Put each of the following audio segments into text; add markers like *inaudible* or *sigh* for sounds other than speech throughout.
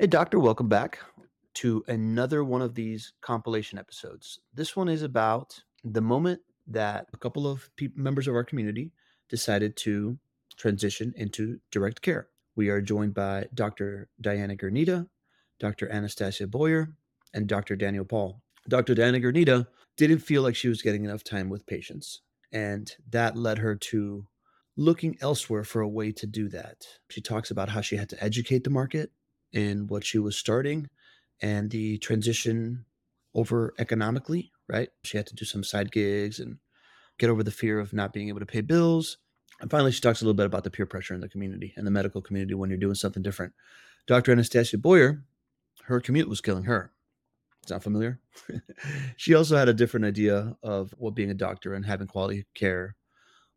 Hey, Doctor, welcome back to another one of these compilation episodes. This one is about the moment that a couple of peop members of our community decided to transition into direct care. We are joined by Dr. Diana Girnita, Dr. Anastasia Boyer, and Dr. Daniel Paull. Dr. Diana Girnita didn't feel like she was getting enough time with patients, and that led her to looking elsewhere for a way to do that. She talks about how she had to educate the market in what she was starting and the transition over economically, right? She had to do some side gigs and get over the fear of not being able to pay bills. And finally, she talks a little bit about the peer pressure in the community and the medical community when you're doing something different. Dr. Anastasia Boyer, her commute was killing her. Sound familiar? *laughs* she also had a different idea of what being a doctor and having quality care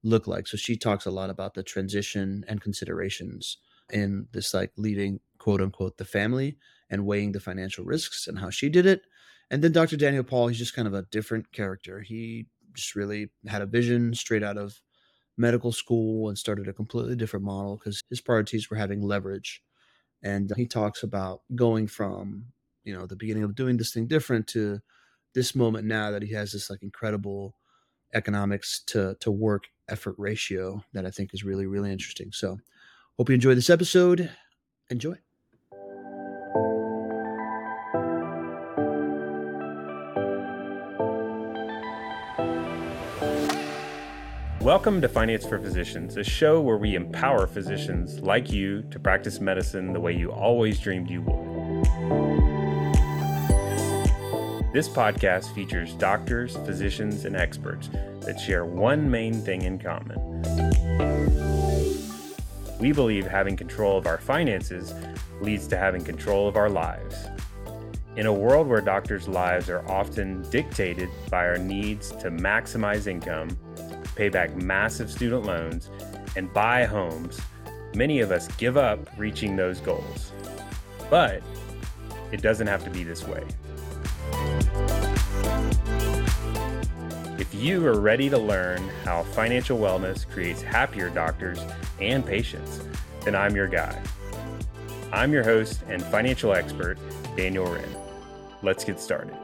look like. So she talks a lot about the transition and considerations in this like leaving quote unquote the family and weighing the financial risks and how she did it. And then Dr. Daniel Paull, he's just kind of a different character. He just really had a vision straight out of medical school and started a completely different model because his priorities were having leverage. And he talks about going from, you know, the beginning of doing this thing different to this moment now that he has this like incredible economics to to work effort ratio that I think is really, really interesting. So hope you enjoy this episode. Enjoy. Welcome to Finance for Physicians, a show where we empower physicians like you to practice medicine the way you always dreamed you would. This podcast features doctors, physicians, and experts that share one main thing in common. We believe having control of our finances leads to having control of our lives. In a world where doctors' lives are often dictated by our needs to maximize income, pay back massive student loans, and buy homes, many of us give up reaching those goals. But it doesn't have to be this way. If you are ready to learn how financial wellness creates happier doctors and patients, then I'm your guy. I'm your host and financial expert, Daniel Wrenne. Let's get started.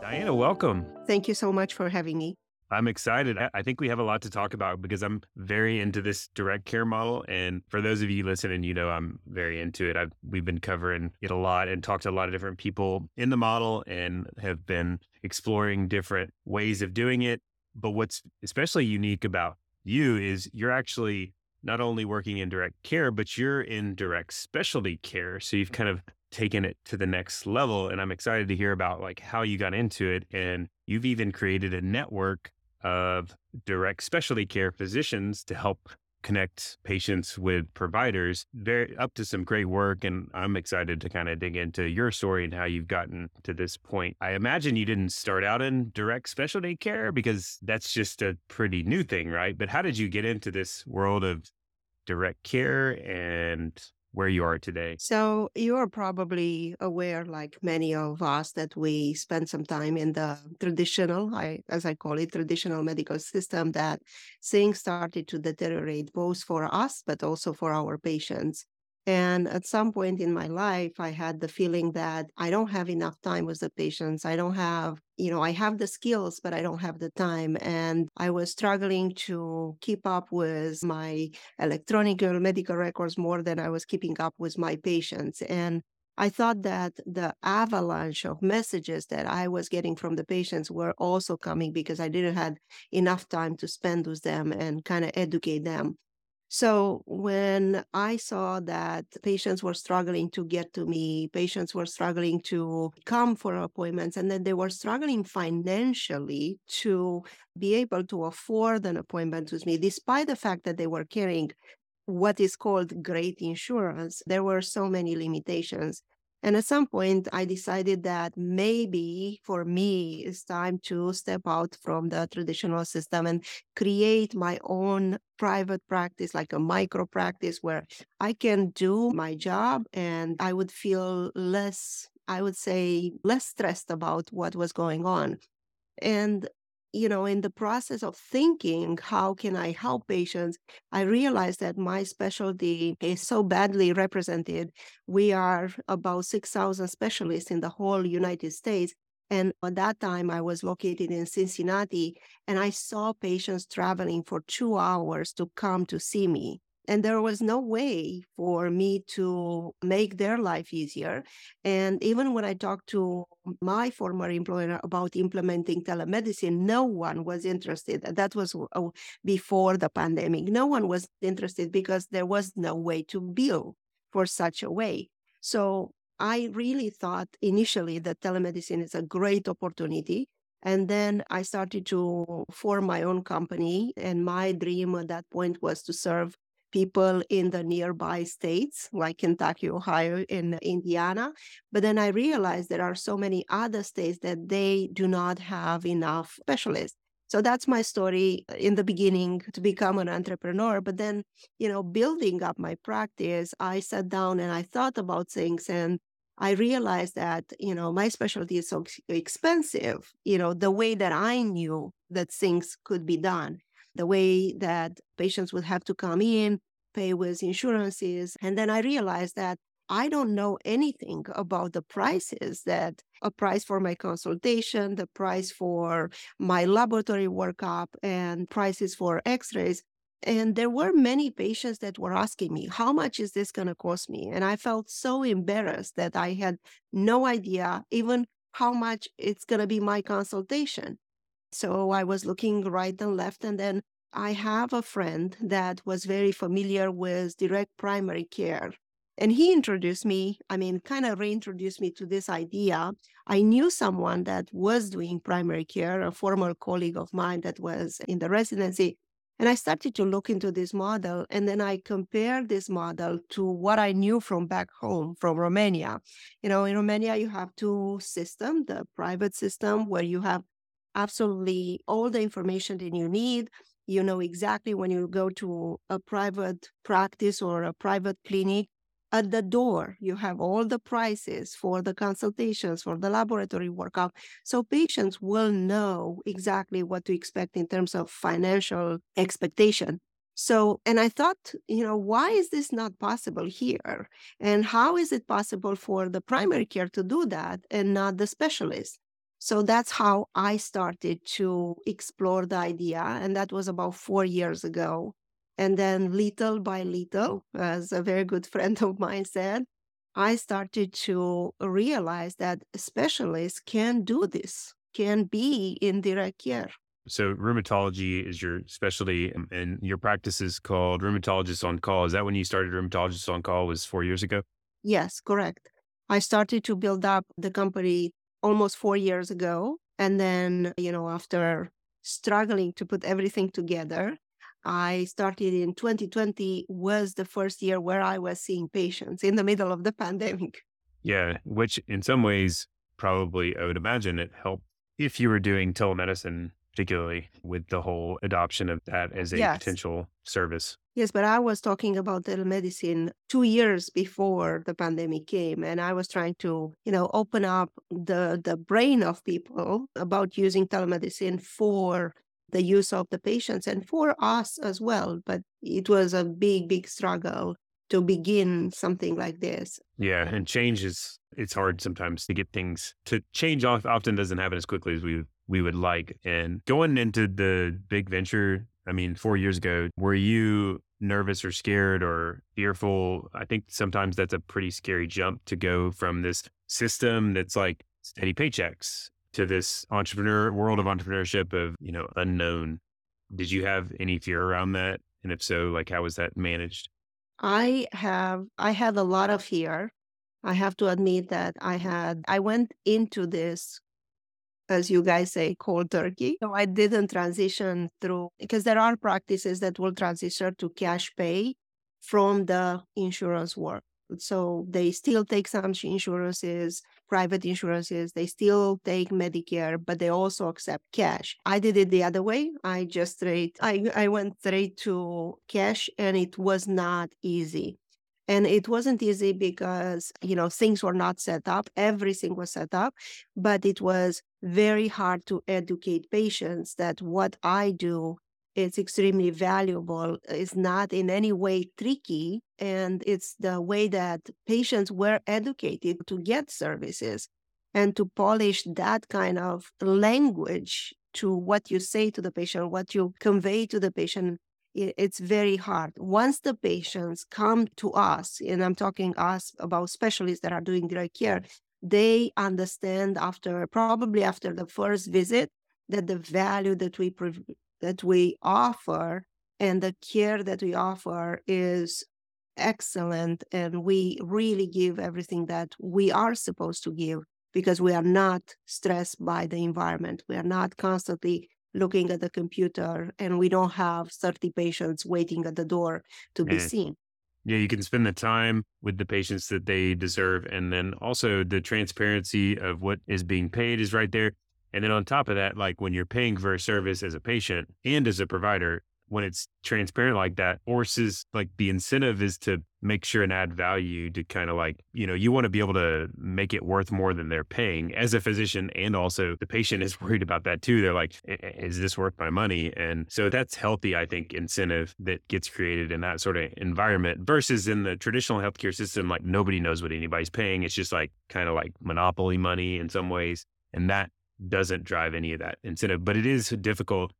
Diana, welcome. Thank you so much for having me. I'm excited. I think we have a lot to talk about because I'm very into this direct care model. And for those of you listening, you know I'm very into it. I've we've been covering it a lot and talked to a lot of different people in the model and have been exploring different ways of doing it. But what's especially unique about you is you're actually not only working in direct care, but you're in direct specialty care. So you've kind of taken it to the next level. And I'm excited to hear about like how you got into it. And you've even created a network of direct specialty care physicians to help connect patients with providers. They're up to some great work. And I'm excited to kind of dig into your story and how you've gotten to this point. I imagine you didn't start out in direct specialty care because that's just a pretty new thing, right? But how did you get into this world of direct care and where you are today? So, you're probably aware, like many of us, that we spend some time in the traditional, I, as I call it, traditional medical system, that things started to deteriorate both for us, but also for our patients. And at some point in my life, I had the feeling that I don't have enough time with the patients. I don't have, you know, I have the skills, but I don't have the time. And I was struggling to keep up with my electronic medical records more than I was keeping up with my patients. And I thought that the avalanche of messages that I was getting from the patients were also coming because I didn't have enough time to spend with them and kind of educate them. So when I saw that patients were struggling to get to me, patients were struggling to come for appointments, and then they were struggling financially to be able to afford an appointment with me, despite the fact that they were carrying what is called great insurance, there were so many limitations. And at some point, I decided that maybe for me, it's time to step out from the traditional system and create my own private practice, like a micro practice where I can do my job and I would feel less, I would say, less stressed about what was going on. And you know, in the process of thinking, how can I help patients? I realized that my specialty is so badly represented. We are about 6,000 specialists in the whole United States. And at that time, I was located in Cincinnati, and I saw patients traveling for two hours to come to see me. And there was no way for me to make their life easier. And even when I talked to my former employer about implementing telemedicine, no one was interested. That was uh, before the pandemic. No one was interested because there was no way to bill for such a way. So I really thought initially that telemedicine is a great opportunity. And then I started to form my own company. And my dream at that point was to serve people in the nearby states like Kentucky, Ohio, and Indiana. But then I realized there are so many other states that they do not have enough specialists. So that's my story in the beginning to become an entrepreneur. But then, you know, building up my practice, I sat down and I thought about things and I realized that, you know, my specialty is so expensive, you know, the way that I knew that things could be done, the way that patients would have to come in, pay with insurances. And then I realized that I don't know anything about the prices that a price for my consultation, the price for my laboratory workup, and prices for x rays. And there were many patients that were asking me, how much is this going to cost me? And I felt so embarrassed that I had no idea even how much it's going to be my consultation. So I was looking right and left. And then I have a friend that was very familiar with direct primary care. And he introduced me, I mean, kind of reintroduced me to this idea. I knew someone that was doing primary care, a former colleague of mine that was in the residency. And I started to look into this model, and then I compared this model to what I knew from back home, from Romania. You know, in Romania, you have two systems the private system, where you have absolutely all the information that you need. You know exactly when you go to a private practice or a private clinic, at the door you have all the prices for the consultations for the laboratory workup so patients will know exactly what to expect in terms of financial expectation. So and i thought you know why is this not possible here? And how is it possible for the primary care to do that and not the specialist so that's how i started to explore the idea and that was about 4 years ago and then little by little, as a very good *laughs* friend of mine said, I started to realize that specialists can do this, can be in direct care. So rheumatology is your specialty and your practice is called rheumatologist on call. Is that when you started rheumatologist on call was 4 years ago? Yes, correct. I started to build up the company almost 4 years ago and then, you know, after struggling to put everything together, I started in 2020 was the first year where I was seeing patients in the middle of the pandemic. Yeah, which in some ways probably I would imagine it helped if you were doing telemedicine, particularly with the whole adoption of that as a Yes. potential service. Yes, but I was talking about telemedicine two years before the pandemic came, and I was trying to, you know, open up the the brain of people about using telemedicine for the use of the patients and for us as well. But it was a big, big struggle to begin something like this. Yeah, and change is it's hard sometimes to get things to change often doesn't happen as quickly as we we would like. And going into the big venture, I mean, 4 years ago, were you nervous or scared or fearful? I think sometimes that's a pretty scary jump to go from this system that's like steady paychecks to this entrepreneur world of entrepreneurship of, you know, unknown. Did you have any fear around that? And if so, like how was that managed? I have I had a lot of fear. I have to admit that I had I went into this as you guys say cold turkey. So I didn't transition through because there are practices that will transition to cash pay from the insurance work. So they still take some insurances, private insurances, they still take Medicare, but they also accept cash. I did it the other way. I just straight I, I went straight to cash and it was not easy. And it wasn't easy because, you know, things were not set up, everything was set up, but it was very hard to educate patients that what I do is extremely valuable, is not in any way tricky, and it's the way that patients were educated to get services and to polish that kind of language to what you say to the patient, what you convey to the patient it's very hard. Once the patients come to us, and I'm talking us about specialists that are doing direct care, they understand after probably after the first visit that the value that we that we offer and the care that we offer is excellent and we really give everything that we are supposed to give because we are not stressed by the environment we are not constantly looking at the computer and we don't have 30 patients waiting at the door to be Yeah. seen. Yeah, you can spend the time with the patients that they deserve. And then also the transparency of what is being paid is right there. And then on top of that, like when you're paying for a service as a patient and as a provider, when it's transparent like that, forces like the incentive is to make sure and add value to kind of like, you know, you want to be able to make it worth more than they're paying as a physician. And also the patient is *laughs* worried about that too. They're like, is this worth my money? And so that's healthy, I think, incentive that gets created in that sort of environment versus in the traditional healthcare system, like nobody knows what anybody's paying. It's just like kind of like monopoly money in some ways. And that doesn't drive any of that incentive, but it is difficult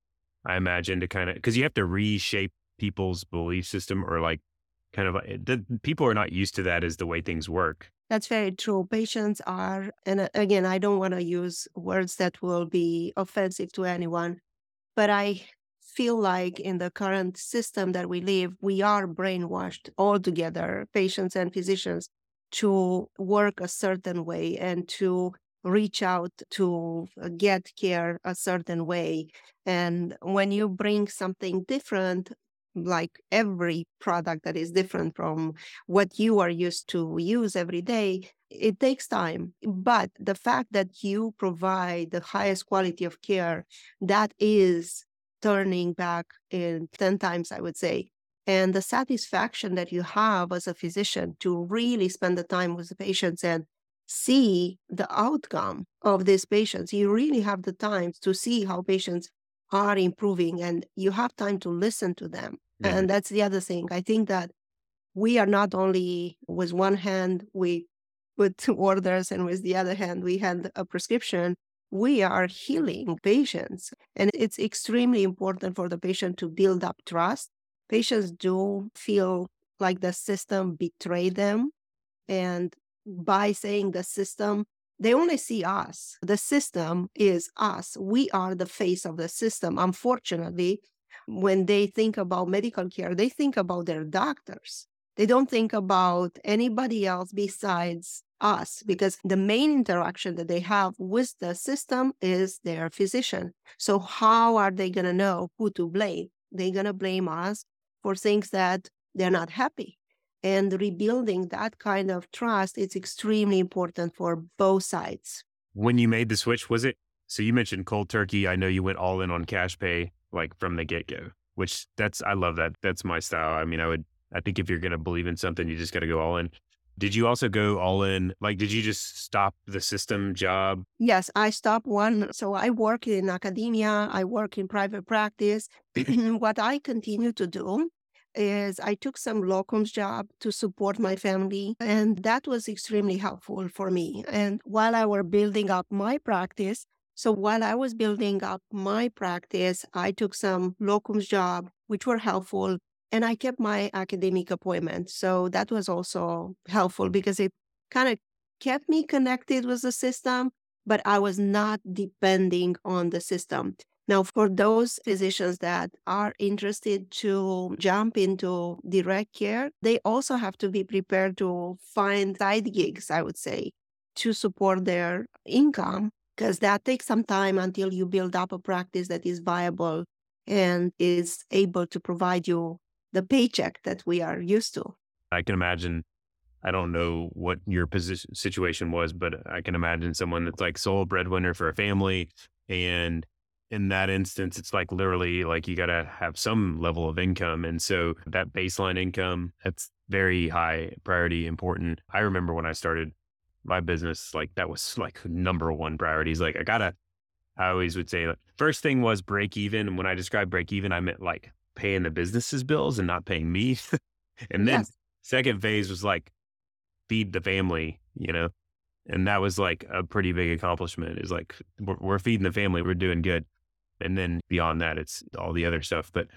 I imagine to kind of because you have to reshape people's belief system or like kind of eh, the, people are not used to that as the way things work. That's very true. Patients are, and uh, again, I don't want to use words that will be offensive to anyone, but I feel like in the current system that we live, we are brainwashed all together, patients and physicians, to work a certain way and to reach out to uh, get care a certain way. And when you bring something different, like every product that is different from what you are used to use every day, it takes time. But the fact that you provide the highest quality of care, that is turning back in 10 times, I would say. And the satisfaction that you have as a physician to really spend the time with the patients and see the outcome of these patients. You really have the time to see how patients are improving and you have time to listen to them. And that's the other thing. I think that we are not only with one hand we put *laughs* orders and with the other hand we hand a prescription we are healing patients and it's extremely important for the patient to build up trust patients do feel like the system betrayed them and by saying the system, they only see us. The system is us. We are the face of the system. Unfortunately, when they think about medical care, they think about their doctors. They don't think about anybody else besides us because the main interaction that they have with the system is their physician. So, how are they going to know who to blame? They're going to blame us for things that they're not happy and rebuilding that kind of trust is extremely important for both sides when you made the switch was it so you mentioned cold turkey i know you went all in on cash pay like from the get-go which that's i love that that's my style i mean i would i think if you're going to believe in something you just got to go all in did you also go all in like did you just stop the system job yes i stopped one so i work in academia i work in private practice *clears throat* *clears throat* what i continue to do is I took some locums job to support my family, and that was extremely helpful for me. And while I were building up my practice, so while I was building up my practice, I took some locums job, which were helpful, and I kept my academic appointment. So that was also helpful because it kind of kept me connected with the system, but I was not depending on the system. Now, for those physicians that are interested to jump into direct care, they also have to be prepared to find side gigs, I would say, to support their income, because that takes some time until you build up a practice that is viable and is able to provide you the paycheck that we are used to. I can imagine. I don't know what your position situation was, but I can imagine someone that's like sole breadwinner for a family and in that instance, it's like literally like you got to have some level of income. And so that baseline income, that's very high priority, important. I remember when I started my business, like that was *laughs* like number one priorities. Like I gotta, I always would say, like, first thing was break even. And when I described break even, I meant like paying the business's bills and not paying me. *laughs* and then Yes. second phase was like feed the family, you know? And that was like a pretty big accomplishment is like, we're, we're feeding the family, we're doing good. And then beyond that, it's all the other stuff. But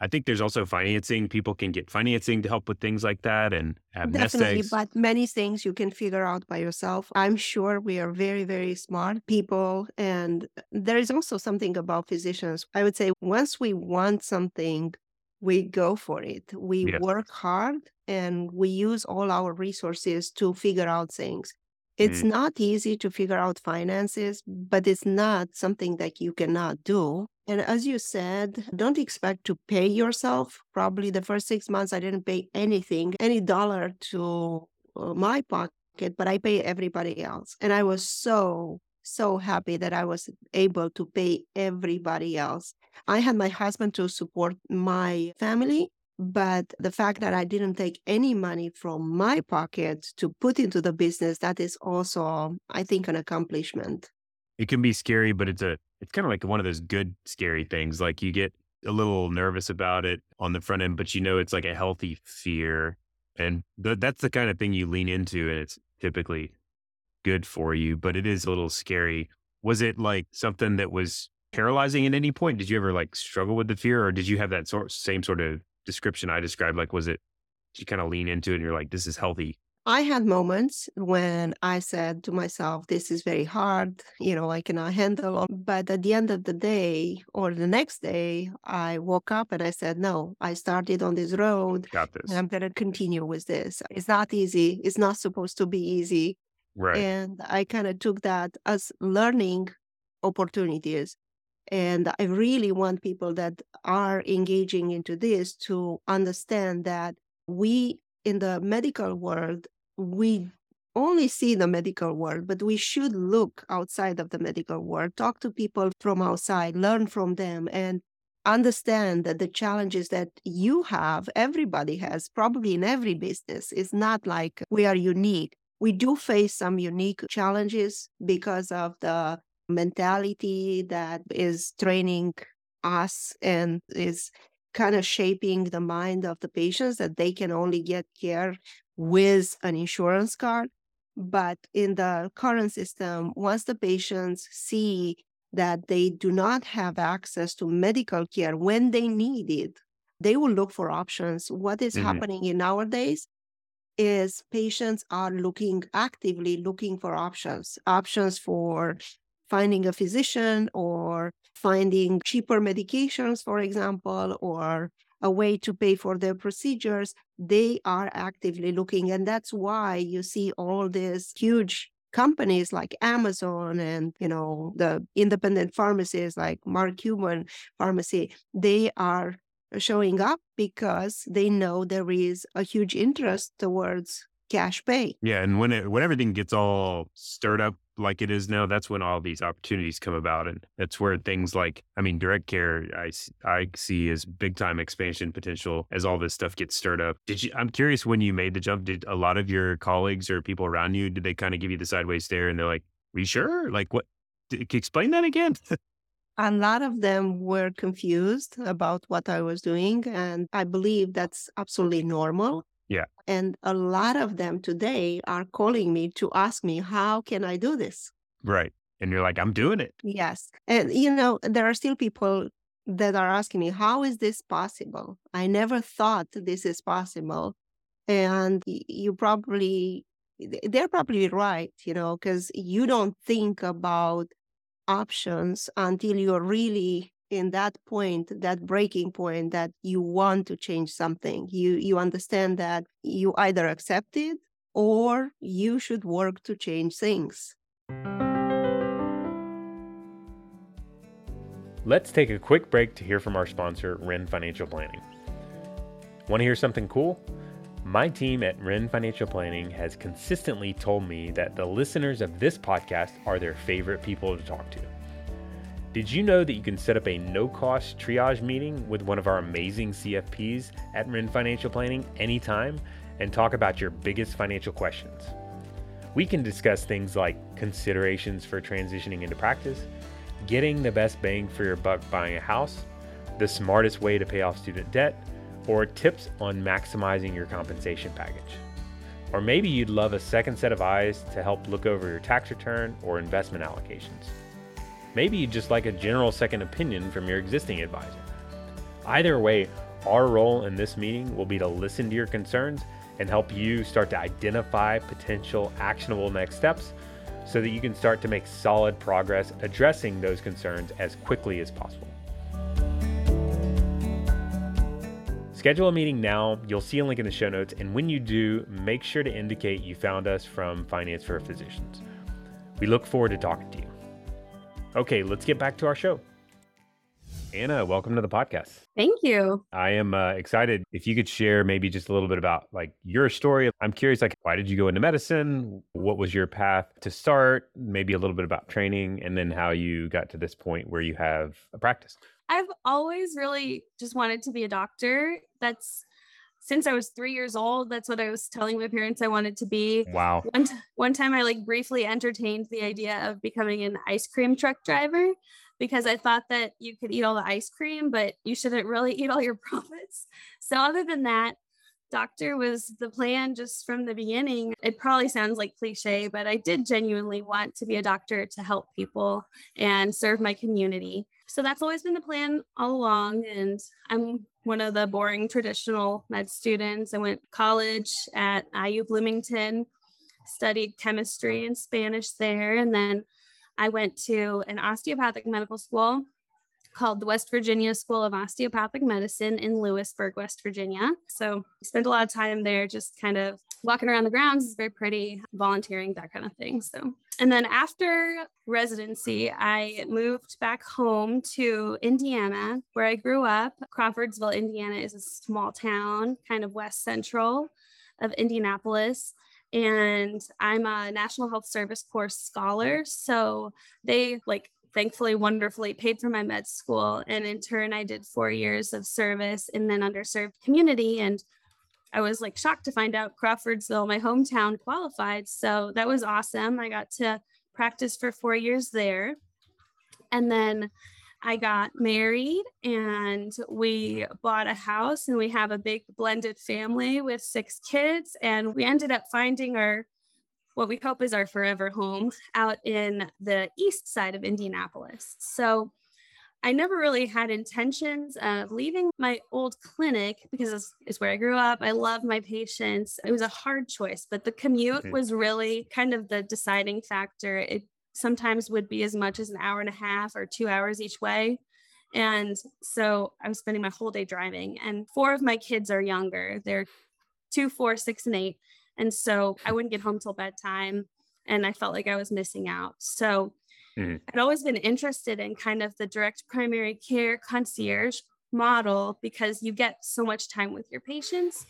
I think there's also financing. People can get financing to help with things like that and have Definitely, but many things you can figure out by yourself. I'm sure we are very, very smart people. And there is also something about physicians. I would say once we want something, we go for it. We Yes. work hard and we use all our resources to figure out things. It's Mm. not easy to figure out finances, but it's not something that you cannot do. And as you said, don't expect to pay yourself. Probably the first six months, I didn't pay anything, any dollar to uh, my pocket, but I pay everybody else. And I was so, so happy that I was able to pay everybody else. I had my husband to support my family, but the fact that I didn't take any money from my pocket to put into the business, that is also, I think, an accomplishment. it can be scary, but it's a it's kind of like one of those good scary things. Like you get a little nervous about it on the front end, but you know it's like a healthy fear, and th- that's the kind of thing you lean into, and it's typically good for you. But it is a little scary. Was it like something that was paralyzing at any point? Did you ever like struggle with the fear, or did you have that sort same sort of description I described? Like, was it you kind of lean into it and you're like, this is healthy? I had moments when I said to myself, this is very hard, you know, I cannot handle. it." But at the end of the day or the next day, I woke up and I said, no, I started on this road Got this. and I'm going to continue with this. It's not easy. It's not supposed to be easy. right. And I kind of took that as learning opportunities. And I really want people that are engaging into this to understand that we in the medical world, we only see the medical world, but we should look outside of the medical world, talk to people from outside, learn from them, and understand that the challenges that you have, everybody has, probably in every business. It's not like we are unique. We do face some unique challenges because of the mentality that is training us and is kind of shaping the mind of the patients that they can only get care with an insurance card. But in the current system, once the patients see that they do not have access to medical care when they need it, they will look for options. What is Mhm. happening in nowadays is patients are looking actively looking for options, options for finding a physician or finding cheaper medications, for example, or a way to pay for their procedures. They are actively looking. And that's why you see all these huge companies like Amazon and, you know, the independent pharmacies like Mark Cuban Pharmacy, they are showing up because they know there is a huge interest towards cash pay. Yeah, and when it when everything gets all stirred up like it is now, that's when all these opportunities come about, and that's where things like, I mean, direct care, I, I see as big time expansion potential as all this stuff gets stirred up. Did you? I'm curious when you made the jump. Did a lot of your colleagues or people around you did they kind of give you the sideways stare, and they're like, "Are you sure? Like what? Explain that again." *laughs* A lot of them were confused about what I was doing, and I believe that's absolutely normal. Yeah. And a lot of them today are calling me to ask me, how can I do this? right, and you're like, "I'm doing it." Yes. And, you know, there are still people that are asking me, how is this possible? I never thought this is possible. And you probably, they're probably right, you know, because you don't think about options until you're really in that point that breaking point that you want to change something you you understand that you either accept it or you should work to change things Let's take a quick break to hear from our sponsor, Wrenne Financial Planning. Want to hear something cool? My team at Wrenne Financial Planning has consistently told me that the listeners of this podcast are their favorite people to talk to. Did you know that you can set up a no cost triage meeting with one of our amazing CFPs at Wrenne Financial Planning anytime and talk about your biggest financial questions. We can discuss things like considerations for transitioning into practice, getting the best bang for your buck buying a house, the smartest way to pay off student debt, or tips on maximizing your compensation package. Or maybe you'd love a second set of eyes to help look over your tax return or investment allocations. Maybe you'd just like a general second opinion from your existing advisor. Either way, our role in this meeting will be to listen to your concerns and help you start to identify potential actionable next steps so that you can start to make solid progress addressing those concerns as quickly as possible. Schedule a meeting now. You'll see a link in the show notes. And when you do, make sure to indicate you found us from Finance for Physicians. We look forward to talking to you. Okay, let's get back to our show. Anna, welcome to the podcast. Thank you. I am uh, excited. If you could share maybe just a little bit about like your story. I'm curious, like, why did you go into medicine? What was your path to start? Maybe a little bit about training, and then how you got to this point where you have a practice. I've always really just wanted to be a doctor. That's since I was three years old. That's what I was telling my parents I wanted to be. Wow. One, t- one time I like briefly entertained the idea of becoming an ice cream truck driver because I thought that you could eat all the ice cream, but you shouldn't really eat all your *laughs* profits. So, other than that, doctor was the plan just from the beginning. It probably sounds like cliche, but I did genuinely want to be a doctor to help people and serve my community. So that's always been the plan all along. And I'm one of the boring traditional med students. I went college at IU Bloomington, studied chemistry and Spanish there, and then I went to an osteopathic medical school called the West Virginia School of Osteopathic Medicine in Lewisburg, West Virginia. So I spent a lot of time there just kind of walking around the grounds. It's very pretty, volunteering, that kind of thing. So and then after residency, I moved back home to Indiana, where I grew up. Crawfordsville, Indiana is a small town, kind of west central of Indianapolis and I'm a National Health Service Corps scholar. So they like thankfully wonderfully paid for my med school. And in turn, I did four years of service in an underserved community. And I was like shocked to find out Crawfordsville, my hometown, qualified. So that was awesome. I got to practice for four years there. And then I got married and we bought a house and we have a big blended family with six kids. And we ended up finding our, what we hope is our forever home out in the east side of Indianapolis. So I never really had intentions of leaving my old clinic because it's, it's where I grew up. I love my patients. It was a hard choice, but the commute mm-hmm. was really kind of the deciding factor. It sometimes would be as much as an hour and a half or two hours each way. And so I was spending my whole day driving, and four of my kids are younger. They're two, four, six, and eight. And so I wouldn't get home till bedtime, and I felt like I was missing out. So mm-hmm. I'd always been interested in kind of the direct primary care concierge model because you get so much time with your patients.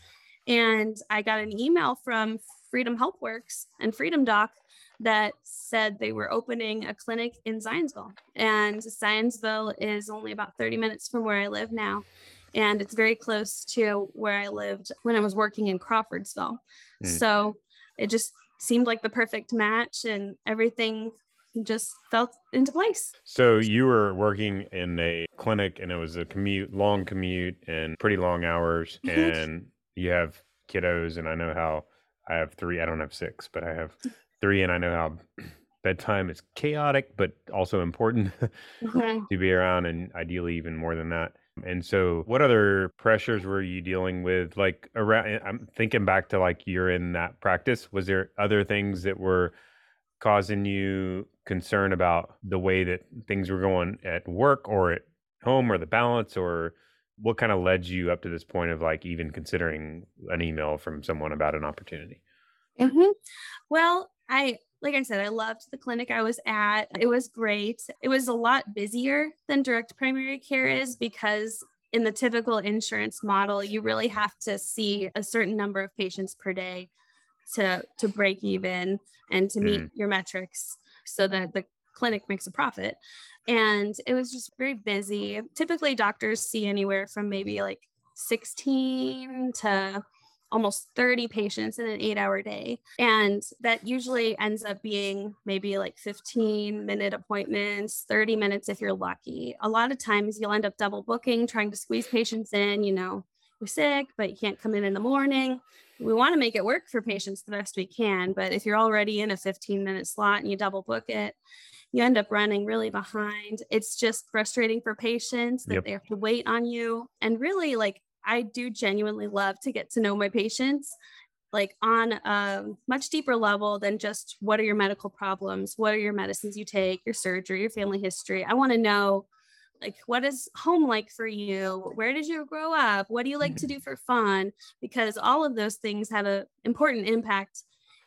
And I got an email from Freedom HealthWorks and Freedom Doc that said they were opening a clinic in Zionsville. And Zionsville is only about 30 minutes from where I live now. And it's very close to where I lived when I was working in Crawfordsville. Mm. So it just seemed like the perfect match and everything just fell into place. So you were working in a clinic and it was a commute, long commute and pretty long hours and you have kiddos and I know how I have 3, I don't have 6, but I have three, and I know how *clears throat* bedtime is chaotic, but also important *laughs* mm-hmm. to be around, and ideally even more than that. And so, what other pressures were you dealing with? Like around, I'm thinking back to like you're in that practice. Was there other things that were causing you concern about the way that things were going at work or at home, or the balance, or what kind of led you up to this point of like even considering an email from someone about an opportunity? Mm-hmm. Well, I like I said, I loved the clinic I was at. It was great. It was a lot busier than direct primary care is because in the typical insurance model, you really have to see a certain number of patients per day to to break even and to meet mm. your metrics so that the clinic makes a profit. And it was just very busy. Typically doctors see anywhere from maybe like 16 to almost 30 patients in an eight hour day. And that usually ends up being maybe like 15 minute appointments, 30 minutes if you're lucky. A lot of times you'll end up double booking, trying to squeeze patients in, you know, you're sick, but you can't come in in the morning. We want to make it work for patients the best we can. But if you're already in a 15 minute slot and you double book it, you end up running really behind. It's just frustrating for patients that Yep. they have to wait on you. And really, like, I do genuinely love to get to know my patients like on a much deeper level than just what are your medical problems what are your medicines you take your surgery your family history i want to know like what is home like for you? Where did you grow up? What do you like to mm-hmm. do for fun? Because all of those things have an important impact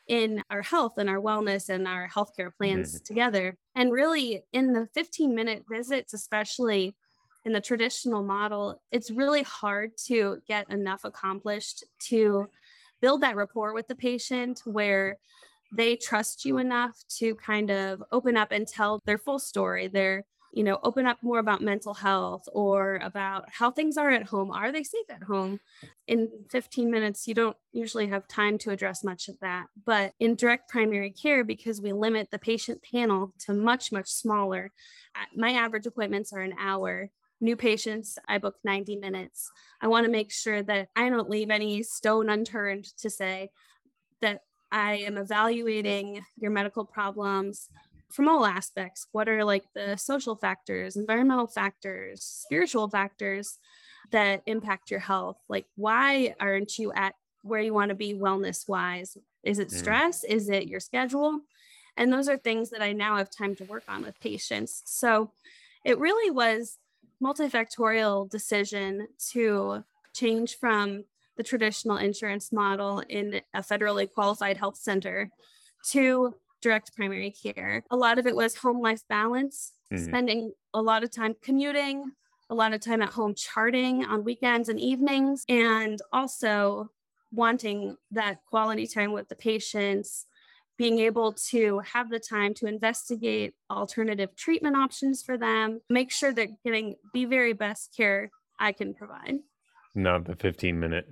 in our health and our wellness and our healthcare plans mm-hmm. together. And really in the 15 minute visits especially in the traditional model it's really hard to get enough accomplished to build that rapport with the patient where they trust you enough to kind of open up and tell their full story their you know open up more about mental health or about how things are at home. Are they safe at home? In 15 minutes you don't usually have time to address much of that. But in direct primary care because we limit the patient panel to much much smaller my average appointments are an hour. New patients i book 90 minutes. I want to make sure that i don't leave any stone unturned to say that i am evaluating your medical problems from all aspects what are like the social factors environmental factors spiritual factors that impact your health? Like why aren't you at where you want to be wellness wise is it Mm. stress? Is it your schedule? And those are things that i now have time to work on with patients. So it really was multifactorial decision to change from the traditional insurance model in a federally qualified health center to direct primary care. A lot of it was home life balance, Mhm. spending a lot of time commuting, a lot of time at home charting on weekends and evenings, and also wanting that quality time with the patients, being able to have the time to investigate alternative treatment options for them, make sure they're getting the very best care I can provide. Not the 15 minute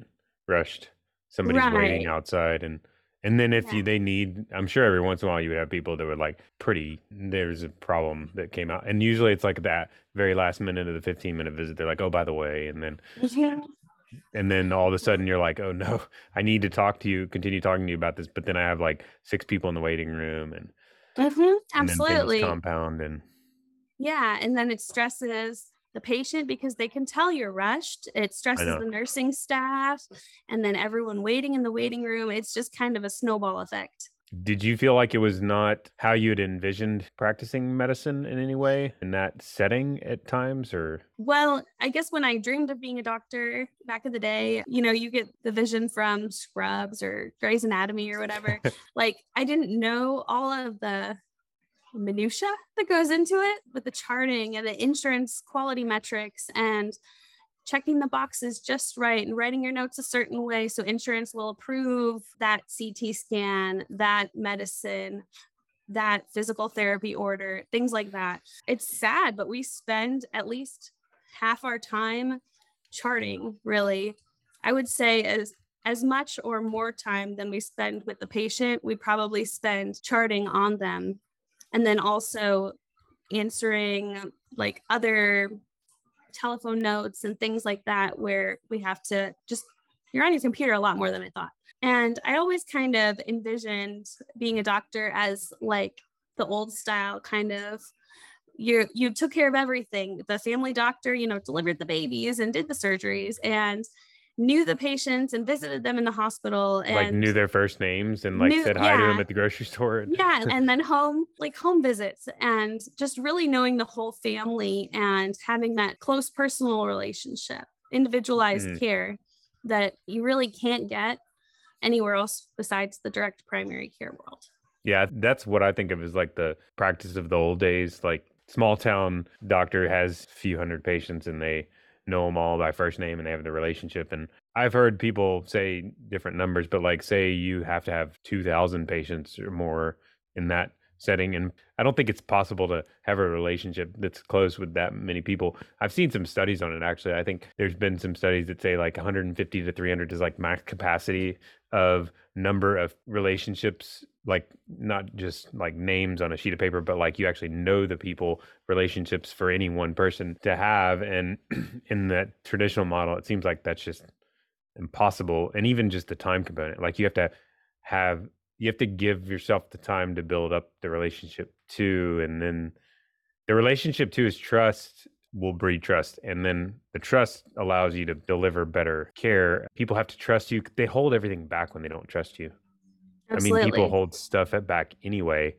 rushed. Somebody's waiting outside and and then if Yeah. you they need I'm sure every once in a while you would have people that would like pretty there's a problem that came out. And usually it's like that very last minute of the 15 minute visit they're like, "Oh, by the way." And then Yeah. *laughs* and then all of a sudden you're like, "Oh no, *laughs* I need to talk to you, continue talking to you about this." But then I have like six people in the waiting room and Mhm, and Absolutely. compound and Yeah, and then it stresses the patient because they can tell you're rushed. It stresses the nursing staff and then everyone waiting in the waiting room. It's just kind of a snowball effect. Did you feel like it was not how you had envisioned practicing medicine in any way in that setting at times or Well, I guess when I dreamed of being a doctor back in the day, you know, you get the vision from Scrubs or Grey's Anatomy or whatever. *laughs* like, I didn't know all of the minutia that goes into it with the charting and the insurance quality metrics and checking the boxes just right and writing your notes a certain way so insurance will approve that CT scan, that medicine, that physical therapy order, things like that. It's sad, but we spend at least half our time charting, really. I would say as as much or more time than we spend with the patient, we probably spend charting on them and then also answering like other telephone notes and things like that where we have to just you're on your computer a lot more than I thought. And I always kind of envisioned being a doctor as like the old style kind of you you took care of everything. The family doctor, you know, delivered the babies and did the surgeries and knew the patients and visited them in the hospital and like knew their first names and like Knew- said hi to them at the grocery *laughs* store? yeah *laughs* and then home like home visits and just really knowing the whole family and having that close personal relationship individualized Mhm. care that you really can't get anywhere else besides the direct primary care world Yeah, that's what I think of as like the practice of the old days. Like small town doctor has a few hundred patients and they know them all by first name and they have the relationship. And I've heard people say different numbers, but like say you have to have 2,000 patients or more in that setting and i don't think it's possible to have a relationship that's close with that many people. I've seen some studies on it actually. I think there's been some studies that say like 150 to 300 is like max capacity of number of relationships like not just like names on a sheet of paper but like you actually know the people relationships for any one person to have and *clears throat* in that traditional model it seems like that's just impossible and even just the time component. Like you have to have you have to give yourself the time to build up the relationship too and then the relationship too is trust will breed trust and then the trust allows you to deliver better care people have to trust you they hold everything back when they don't trust you Absolutely. i mean people hold stuff back anyway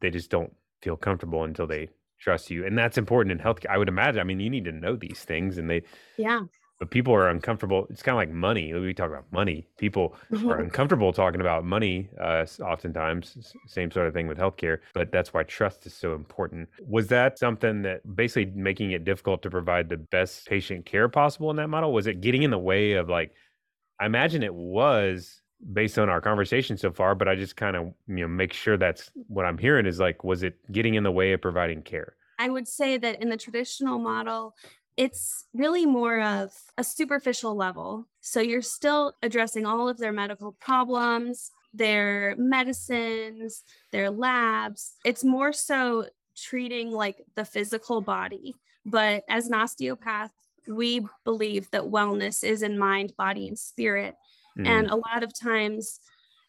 they just don't feel comfortable until they trust you and that's important in healthcare i would imagine i mean you need to know these things and they yeah. But people are uncomfortable. It's kind of like money. We talk about money. People are *laughs* uncomfortable talking about money. Uh, oftentimes, same sort of thing with healthcare. But that's why trust is so important. Was that something that basically making it difficult to provide the best patient care possible in that model? Was it getting in the way of like? I imagine it was based on our conversation so far. But I just kind of you know make sure that's what I'm hearing is like, was it getting in the way of providing care? I would say that in the traditional model, it's really more of a superficial level. So you're still addressing all of their medical problems, their medicines, their labs. It's more so treating like the physical body. But as an osteopath, we believe that wellness is in mind, body, and spirit. Mm, And a lot of times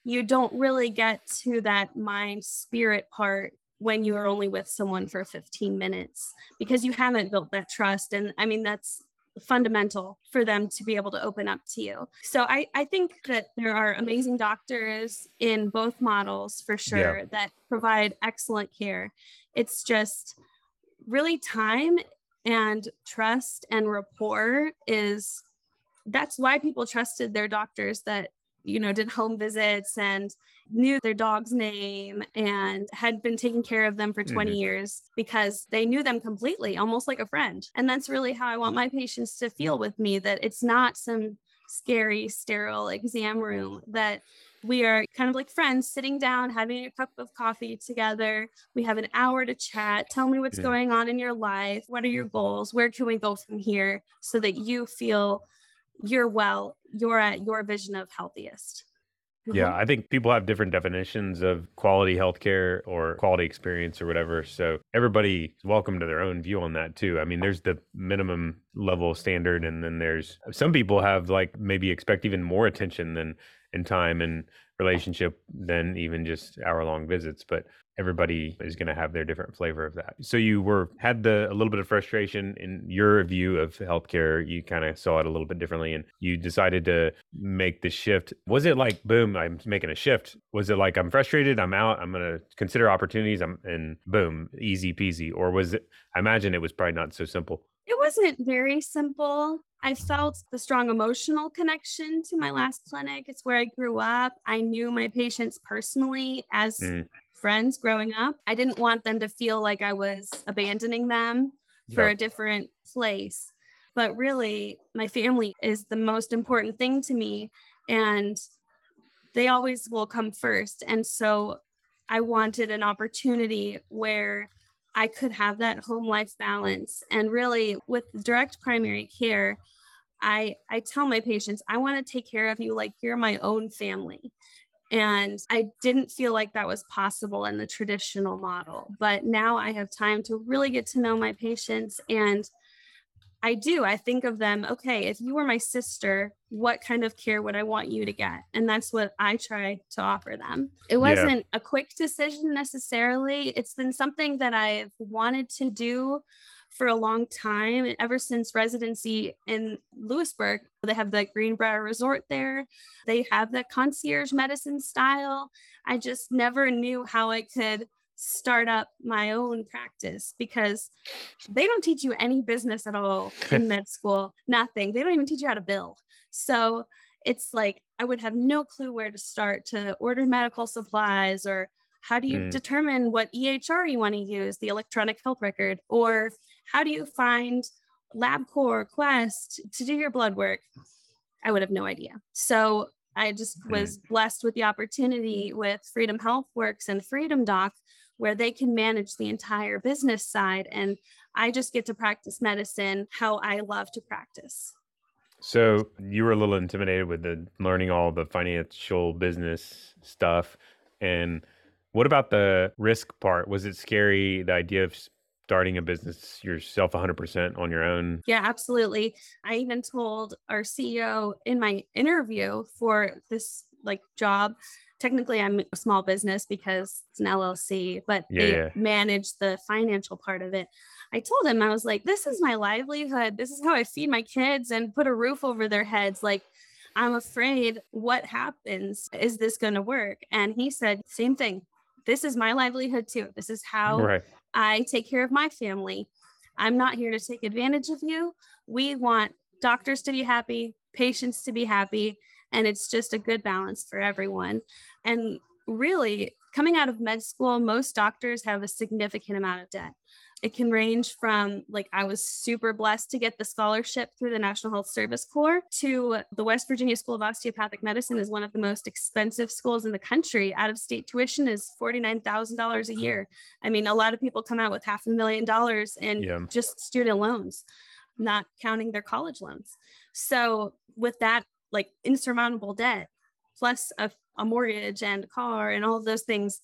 you don't really get to that mind spirit part when you are only with someone for 15 minutes because you haven't built that trust. And I mean, that's fundamental for them to be able to open up to you. So I, I think that there are amazing doctors in both models for sure that provide excellent care. It's just really time and trust and rapport is that's why people trusted their doctors that you know did home visits and knew their dog's name and had been taking care of them for 20 Mhm. years because they knew them completely almost like a friend. And that's really how i want my patients to feel with me that it's not some scary sterile exam room that we are kind of like friends sitting down having a cup of coffee together. We have an hour to chat. Tell me what's Yeah. going on in your life. What are your goals? Where can we go from here so that you feel you're well you're at your vision of healthiest Yeah, mm-hmm. I think people have different definitions of quality healthcare or quality experience or whatever. So everybody is welcome to their own view on that too. I mean, there's the minimum level standard, and then there's some people have like maybe expect even more attention than in time and relationship than even just hour long visits. But everybody is going to have their different flavor of that. So you were had the a little bit of frustration in your view of healthcare. You kind of saw it a little bit differently, and you decided to make the shift. Was it like boom, I'm making a shift? Was it like I'm frustrated, I'm out, I'm going to consider opportunities, I'm and boom, easy peasy? Or was it? I imagine it was probably not so simple. It wasn't very simple. I felt the strong emotional connection to my last clinic. It's where I grew up. I knew my patients personally as Mm. friends growing up. I didn't want them to feel like I was abandoning them for a different place. But really, my family is the most important thing to me. And they always will come first. And so I wanted an opportunity where I could have that home life balance. And really, with direct primary care, I, I tell my patients, I want to take care of you like you're my own family. And I didn't feel like that was possible in the traditional model. But now I have time to really get to know my patients. And I do. I think of them, okay, if you were my sister, what kind of care would I want you to get? And that's what I try to offer them. It wasn't a quick decision necessarily. It's been something that I've wanted to do for a long time, ever since residency in Lewisburg. They have the Greenbrier Resort there. They have the concierge medicine style. I just never knew how I could start up my own practice because they don't teach you any business at all *laughs* in med school, nothing. They don't even teach you how to bill. So it's like I would have no clue where to start to order medical supplies or how do you Mm. determine what EHR you want to use, the electronic health record, or how do you find LabCorp, Quest to do your blood work? I would have no idea. So I just Mm. was blessed with the opportunity with Freedom Health Works and Freedom Doc, where they can manage the entire business side and I just get to practice medicine how I love to practice. So you were a little intimidated with the learning all the financial business stuff. And what about the risk part? Was it scary, the idea of starting a business yourself 100% on your own? Yeah, absolutely. I even told our CEO in my interview for this like job technically I'm a small business because it's an LLC, but Yeah, they yeah. manage the financial part of it. I told him, I was like, this is my livelihood. This is how I feed my kids and put a roof over their heads. Like, I'm afraid what happens? Is this going to work? And he said, same thing. This is my livelihood too. This is how Right. I take care of my family. I'm not here to take advantage of you. We want doctors to be happy, patients to be happy, and it's just a good balance for everyone. And really, coming out of med school, most doctors have a significant amount of debt. It can range from like I was super blessed to get the scholarship through the National Health Service Corps to the West Virginia School of Osteopathic Medicine is one of the most expensive schools in the country. Out of state tuition is $49,000 a year. I mean, a lot of people come out with half a million dollars in Yeah. just student loans, not counting their college loans. So, with that, like insurmountable debt, plus a, a mortgage and a car and all of those things,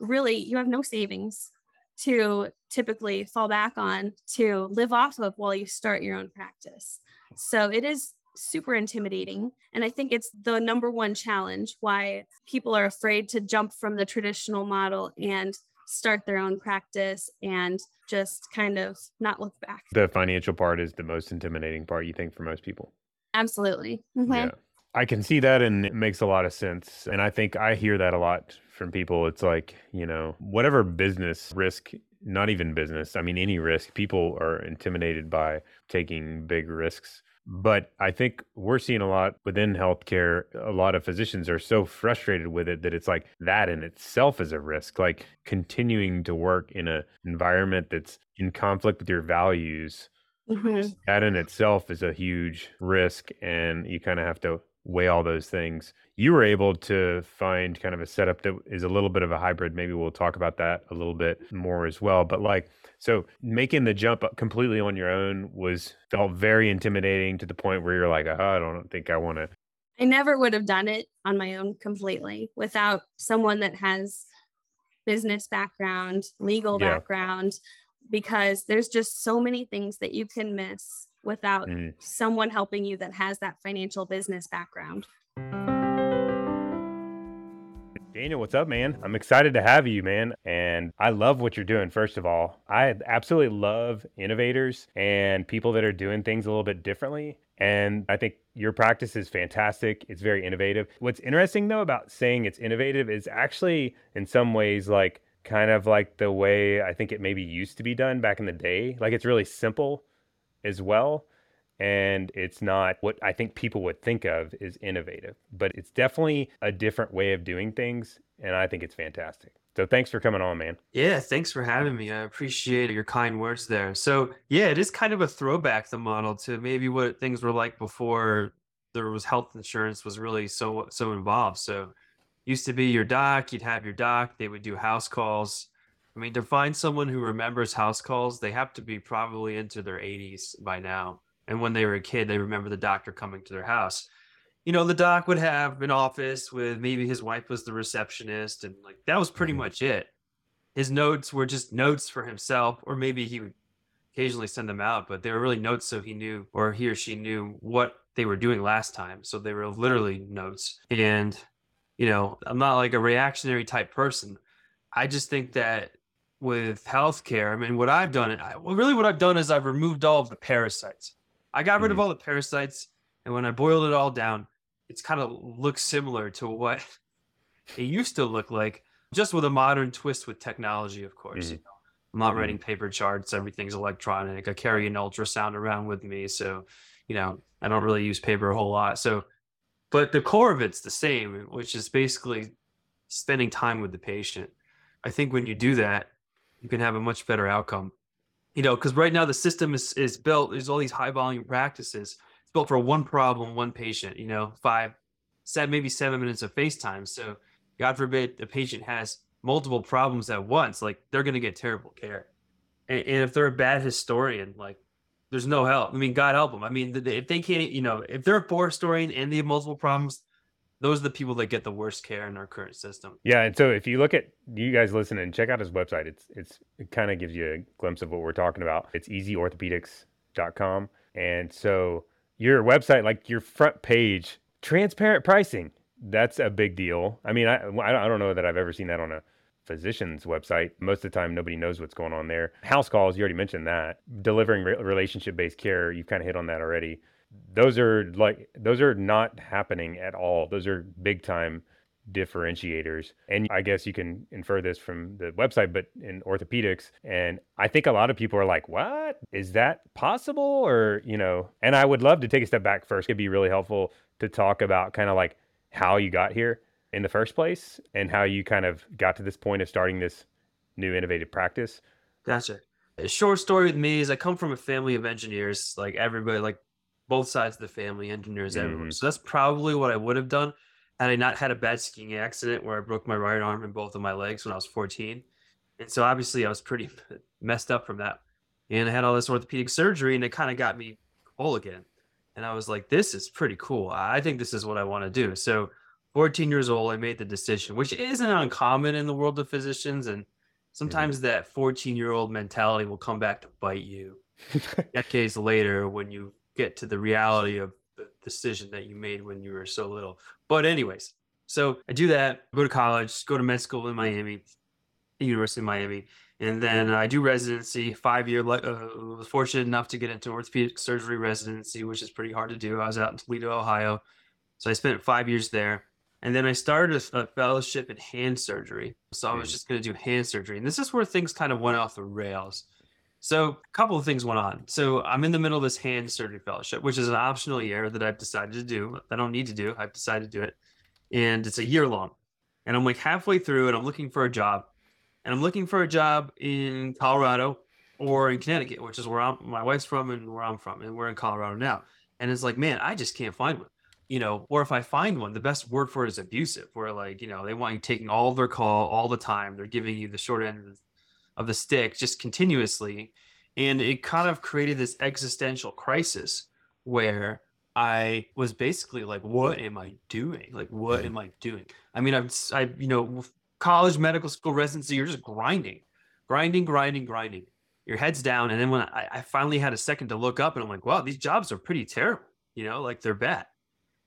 really, you have no savings to typically fall back on to live off of while you start your own practice. So, it is super intimidating. And I think it's the number one challenge why people are afraid to jump from the traditional model and start their own practice and just kind of not look back. The financial part is the most intimidating part, you think, for most people. Absolutely. Mhm. Yeah. I can see that and it makes a lot of sense. And I think I hear that a lot from people. It's like, you know, whatever business risk, not even business, I mean, any risk, people are intimidated by taking big risks. But I think we're seeing a lot within healthcare. A lot of physicians are so frustrated with it that it's like that in itself is a risk. Like continuing to work in an environment that's in conflict with your values Mhm. that in itself is a huge risk and you kind of have to weigh all those things you were able to find kind of a setup that is a little bit of a hybrid maybe we'll talk about that a little bit more as well but like so making the jump completely on your own was felt very intimidating to the point where you're like oh, i don't think i want to I never would have done it on my own completely without someone that has business background, legal Yeah. background, because there's just so many things that you can miss without Mm. someone helping you that has that financial business background. Daniel, what's up, man? I'm excited to have you, man. And I love what you're doing, first of all. I absolutely love innovators and people that are doing things a little bit differently. And I think your practice is fantastic. It's very innovative. What's interesting, though, about saying it's innovative is actually, in some ways, like kind of like the way I think it maybe used to be done back in the day. Like it's really simple as well and it's not what I think people would think of as innovative, but it's definitely a different way of doing things, and I think it's fantastic. So thanks for coming on, man. Yeah, thanks for having me. I appreciate your kind words there. So, yeah, it is kind of a throwback the model to maybe what things were like before there was health insurance was really so so involved. So, used to be your doc, you'd have your doc, they would do house calls. I mean, to find someone who remembers house calls, they have to be probably into their 80s by now. And when they were a kid, they remember the doctor coming to their house you know, the doc would have an office with maybe his wife was the receptionist, and like that was pretty Mhm. much it. His notes were just notes for himself, or maybe he would occasionally send them out, but they were really notes so he knew, or he or she knew what they were doing last time. So they were literally notes. And, you know, I'm not like a reactionary type person. I just think that with healthcare, I mean, what I've done, I, well, really what I've done is I've removed all of the parasites. I got rid of Mhm. all the parasites, and when I boiled it all down, it's kind of looks similar to what *laughs* it used to look like, just with a modern twist with technology, of course. Mhm. You know, I'm not Mhm. writing paper charts, everything's electronic. I carry an ultrasound around with me, so you know, I don't really use paper a whole lot. So, but the core of it's the same, which is basically spending time with the patient. I think when you do that, you can have a much better outcome. You know, because right now the system is is built. There's all these high volume practices. It's built for one problem, one patient. You know, five, seven, maybe seven minutes of FaceTime. So, God forbid, the patient has multiple problems at once, like they're going to get terrible care. And, and if they're a bad historian, like there's no help. I mean, God help them. I mean, if they can't, you know, if they're a poor historian and they have multiple problems, those are the people that get the worst care in our current system. Yeah, and so if you look at you guys listening, check out his website. It's it's it kind of gives you a glimpse of what we're talking about. It's easyorthopedics.com. And so your website, like your front page, transparent pricing. That's a big deal. I mean, I I don't know that I've ever seen that on a physician's website. Most of the time, nobody knows what's going on there. House calls, you already mentioned that. Delivering re- relationship based care, you've kind of hit on that already. Those are like, those are not happening at all. Those are big time differentiators. And I guess you can infer this from the website, but in orthopedics. And I think a lot of people are like, what? Is that possible? Or, you know, and I would love to take a step back first. It'd be really helpful to talk about kind of like how you got here in the first place and how you kind of got to this point of starting this new innovative practice. Gotcha. A short story with me is I come from a family of engineers, like everybody, like both sides of the family, engineers mm-hmm. everywhere. So that's probably what I would have done had I not had a bad skiing accident where I broke my right arm and both of my legs when I was 14. And so obviously I was pretty *laughs* messed up from that. And I had all this orthopedic surgery and it kind of got me whole again. And I was like, this is pretty cool. I think this is what I want to do. So 14 years old, I made the decision, which isn't uncommon in the world of physicians. And sometimes mm-hmm. that 14 year old mentality will come back to bite you *laughs* decades later when you get to the reality of the decision that you made when you were so little. But, anyways, so I do that, go to college, go to med school in Miami, University of Miami. And then I do residency, five year. Uh, was fortunate enough to get into orthopedic surgery residency, which is pretty hard to do. I was out in Toledo, Ohio, so I spent five years there. And then I started a, a fellowship in hand surgery. So I was hmm. just going to do hand surgery. And this is where things kind of went off the rails. So a couple of things went on. So I'm in the middle of this hand surgery fellowship, which is an optional year that I've decided to do. I don't need to do. I've decided to do it. And it's a year long. And I'm like halfway through and I'm looking for a job. And I'm looking for a job in Colorado or in Connecticut, which is where I'm, my wife's from and where I'm from. And we're in Colorado now. And it's like, man, I just can't find one you know, or if I find one, the best word for it is abusive, where like, you know, they want you taking all their call all the time. They're giving you the short end of the stick just continuously. And it kind of created this existential crisis where I was basically like, what am I doing? Like, what mm-hmm. am I doing? I mean, I'm, I, you know, college, medical school, residency, you're just grinding, grinding, grinding, grinding. Your head's down. And then when I, I finally had a second to look up and I'm like, wow, these jobs are pretty terrible. You know, like they're bad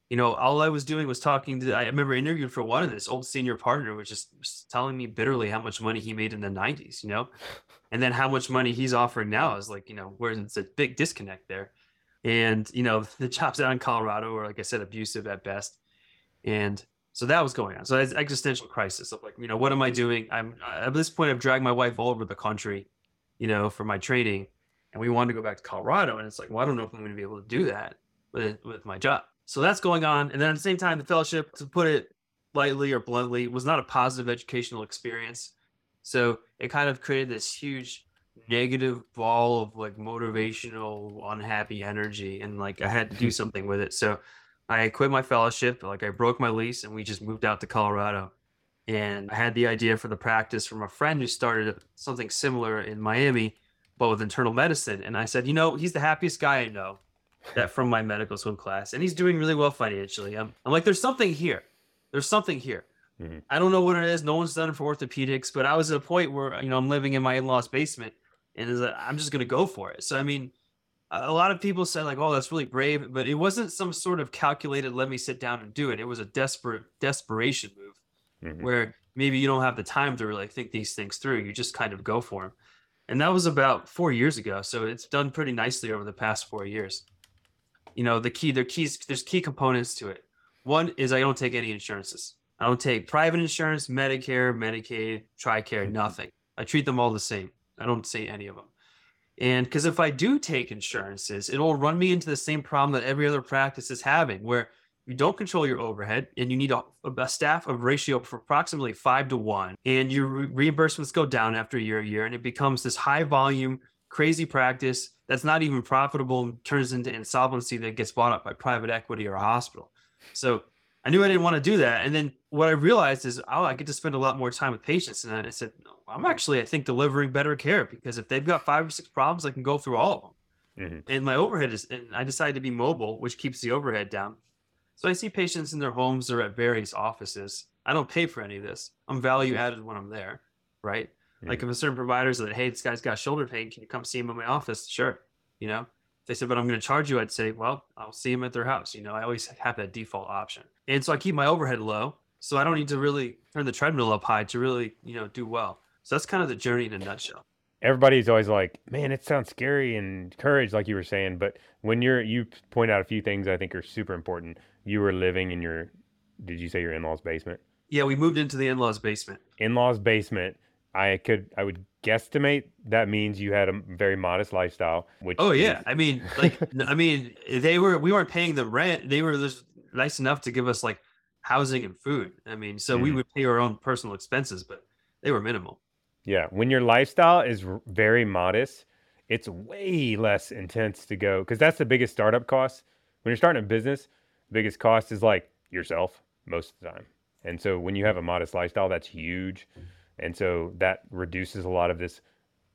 you know, all I was doing was talking to. I remember interviewing for one of this old senior partner was just telling me bitterly how much money he made in the '90s, you know, and then how much money he's offering now is like, you know, where it's a big disconnect there, and you know, the jobs out in Colorado are like I said, abusive at best, and so that was going on. So it's existential crisis of like, you know, what am I doing? I'm at this point, I've dragged my wife all over the country, you know, for my training, and we wanted to go back to Colorado, and it's like, well, I don't know if I'm going to be able to do that with with my job. So that's going on. And then at the same time, the fellowship, to put it lightly or bluntly, was not a positive educational experience. So it kind of created this huge negative ball of like motivational, unhappy energy. And like I had to do *laughs* something with it. So I quit my fellowship, like I broke my lease and we just moved out to Colorado. And I had the idea for the practice from a friend who started something similar in Miami, but with internal medicine. And I said, you know, he's the happiest guy I know that *laughs* from my medical school class, and he's doing really well financially. I'm, I'm like, there's something here. There's something here. Mm-hmm. I don't know what it is. No one's done it for orthopedics, but I was at a point where you know I'm living in my in-laws basement, and I'm just gonna go for it. So I mean, a lot of people said like, "Oh, that's really brave," but it wasn't some sort of calculated. Let me sit down and do it. It was a desperate desperation move, mm-hmm. where maybe you don't have the time to really think these things through. You just kind of go for them, and that was about four years ago. So it's done pretty nicely over the past four years you know the key there keys there's key components to it. One is i don't take any insurances. I don't take private insurance medicare medicaid tricare mm-hmm. nothing. I treat them all the same. I don't say any of them and because if i do take insurances it'll run me into the same problem that every other practice is having where you don't control your overhead and you need a, a staff of ratio for approximately five to one and your re- reimbursements go down after a year a year and it becomes this high volume crazy practice that's not even profitable turns into insolvency that gets bought up by private equity or a hospital. So I knew I didn't want to do that. And then what I realized is, oh, I get to spend a lot more time with patients. And then I said, no, I'm actually, I think, delivering better care because if they've got five or six problems, I can go through all of them. Mhm. And my overhead is, and I decided to be mobile, which keeps the overhead down. So I see patients in their homes or at various offices. I don't pay for any of this. I'm value added when I'm there, right? Like if a certain provider said, "Hey, this guy's got shoulder pain. Can you come see him in my office?" Sure, you know. If they said, "But I'm going to charge you," I'd say, "Well, I'll see him at their house." You know, I always have that default option, and so I keep my overhead low, so I don't need to really turn the treadmill up high to really, you know, do well. So that's kind of the journey in a nutshell. everybody's always like, man, it sounds scary and courage, like you were saying. But when you're, you point out a few things I think are super important. You were living in your, did you say your in law's basement? Yeah, we moved into the in-laws basement. In law's basement. I could, I would guesstimate that means you had a very modest lifestyle. Which Oh is- yeah, I mean, *laughs* like, I mean, they were we weren't paying the rent. They were just nice enough to give us like housing and food. I mean, so we Mhm. would pay our own personal expenses, but they were minimal. Yeah, when your lifestyle is r- very modest, it's way less intense to go because that's the biggest startup cost. When you're starting a business, the biggest cost is like yourself most of the time. And so when you have a modest lifestyle, that's huge. And so that reduces a lot of this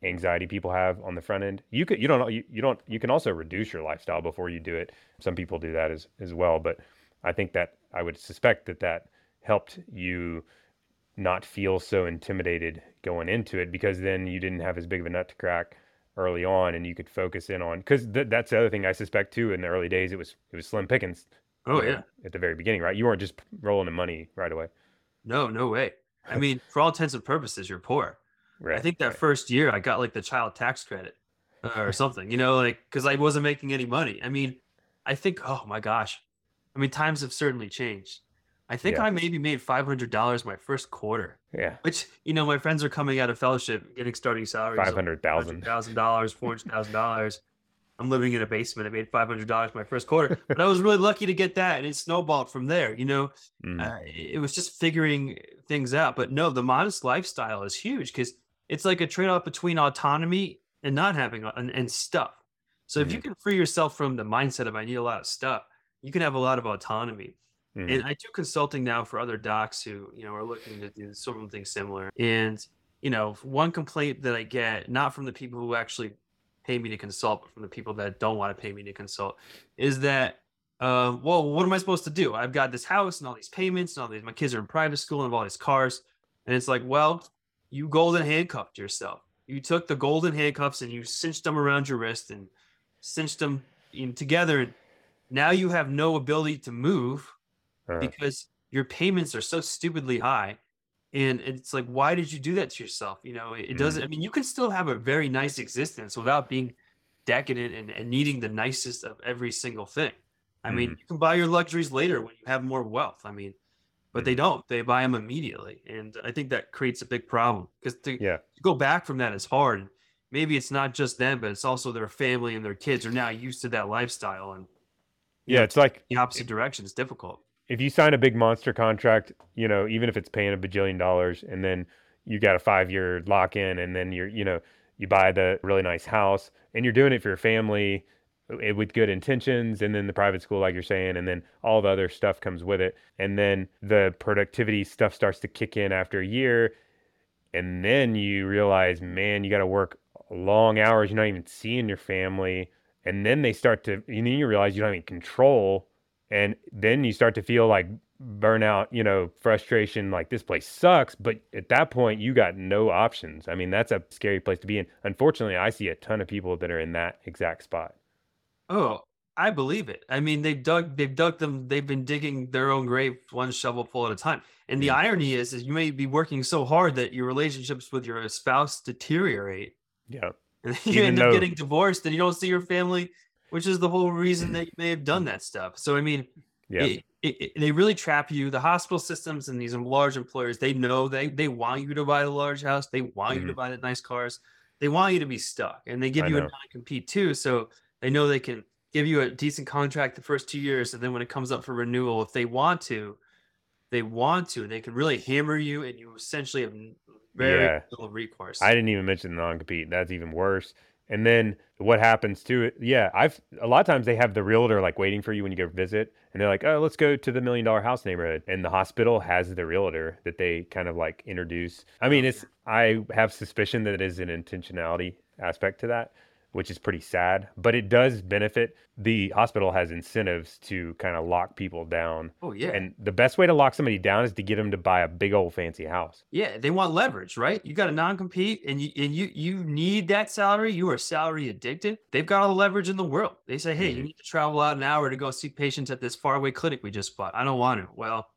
anxiety people have on the front end. You could you don't you, you don't you can also reduce your lifestyle before you do it. Some people do that as as well, but I think that I would suspect that that helped you not feel so intimidated going into it because then you didn't have as big of a nut to crack early on and you could focus in on because th- that's the other thing I suspect too in the early days it was it was slim pickings Oh know, yeah, at the very beginning right you weren't just rolling in money right away no, no way. I mean, for all intents and purposes, you're poor. right I think that right. first year I got like the child tax credit or something, you know, like because I wasn't making any money. I mean, I think, oh my gosh, I mean, times have certainly changed. I think Yeah. I maybe made five hundred dollars my first quarter, yeah which you know my friends are coming out of fellowship, getting starting salaries, five hundred thousand thousand dollars, four hundred thousand dollars. I'm living in a basement. I made five hundred dollars my first quarter, but I was really lucky to get that, and it snowballed from there. You know, Mm. uh, it was just figuring things out. But no, the modest lifestyle is huge because it's like a trade off between autonomy and not having and, and stuff. So if you Mm-hmm. can free yourself from the mindset of I need a lot of stuff, you can have a lot of autonomy. Mhm. And I do consulting now for other docs who you know are looking to do something similar. And you know, one complaint that I get, not from the people who actually pay me to consult, but from the people that don't want to pay me to consult, is that uh, well, what am I supposed to do? I've got this house and all these payments and all these. My kids are in private school and have all these cars, and it's like, well, you golden handcuffed yourself. You took the golden handcuffs and you cinched them around your wrist and cinched them in together. And now you have no ability to move Uh-huh. because your payments are so stupidly high. And it's like, why did you do that to yourself? You know, it, it doesn't. I mean, you can still have a very nice existence without being decadent and, and needing the nicest of every single thing. I mean, Mhm. you can buy your luxuries later when you have more wealth. I mean, but they don't. They buy them immediately, and I think that creates a big problem because to, yeah to go back from that is hard. Maybe it's not just them, but it's also their family and their kids are now used to that lifestyle, and yeah know, it's like the opposite direction is difficult. If you sign a big monster contract, you know, even if it's paying a bajillion dollars and then you got a five year lock in and then you're, you know, you buy the really nice house and you're doing it for your family uh, with good intentions and then the private school like you're saying and then all the other stuff comes with it and then the productivity stuff starts to kick in after a year and then you realize man you got to work long hours you're not even seeing your family and then they start to and then you realize you don't any control and then you start to feel like burnout you know frustration like this place sucks but at that point you got no options. I mean that's a scary place to be in. Unfortunately i see a ton of people that are in that exact spot. Oh, I believe it. I mean, they've dug, they've dug them, they've been digging their own grave one shovel shovelful at a time. And the irony is, is you may be working so hard that your relationships with your spouse deteriorate, yeah *laughs* and you Even end though- up getting divorced, and you don't see your family, which is the whole reason *clears throat* that you may have done that stuff. So, I mean, yeah it, it, it- they really trap you. The hospital systems and these large employers, they know they they want you to buy the large house, they want you to mm-hmm. buy the nice cars, they want you to be stuck, and they give I you a non-compete too. So they know they can give you a decent contract the first two years, and then when it comes up for renewal, if they want to, they want to, and they can really hammer you, and you essentially have very Yeah. little recourse. I didn't even mention the non-compete. That's even worse. And then what happens to it? Yeah, I've a lot of times they have the realtor like waiting for you when you go visit, and they're like, "Oh, let's go to the million dollar house neighborhood," and the hospital has the realtor that they kind of like introduce. I mean, it's I have suspicion that it is an intentionality aspect to that, which is pretty sad, but it does benefit. The hospital has incentives to kind of lock people down. Oh yeah. And the best way to lock somebody down is to get them to buy a big old fancy house. Yeah, they want leverage, right? You got a non-compete and you and you you need that salary. You are salary addicted. They've got all the leverage in the world. They say, "Hey, you Mhm. need to travel out an hour to go see patients at this faraway clinic we just bought." I don't want to. Well,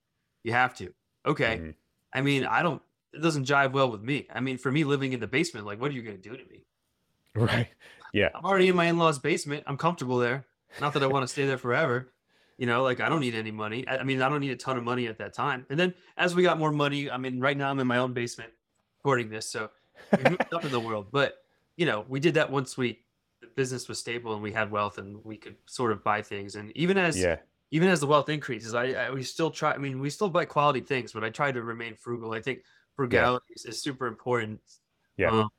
you have to. Okay. Mhm. I mean, I don't it doesn't jive well with me. I mean, for me living in the basement, like what are you going to do to me? *laughs* Right. Yeah. I'm already in my in-laws basement. I'm comfortable there. Not that I want to stay there forever. You know, like I don't need any money. I, I mean, I don't need a ton of money at that time. And then as we got more money, I mean, right now I'm in my own basement recording this, so *laughs* up in the world. But you know, we did that once we the business was stable and we had wealth and we could sort of buy things. And even as Yeah. even as the wealth increases, I, I we still try. I mean, we still buy quality things, but I try to remain frugal. I think frugality is, is super important. Yeah. Um,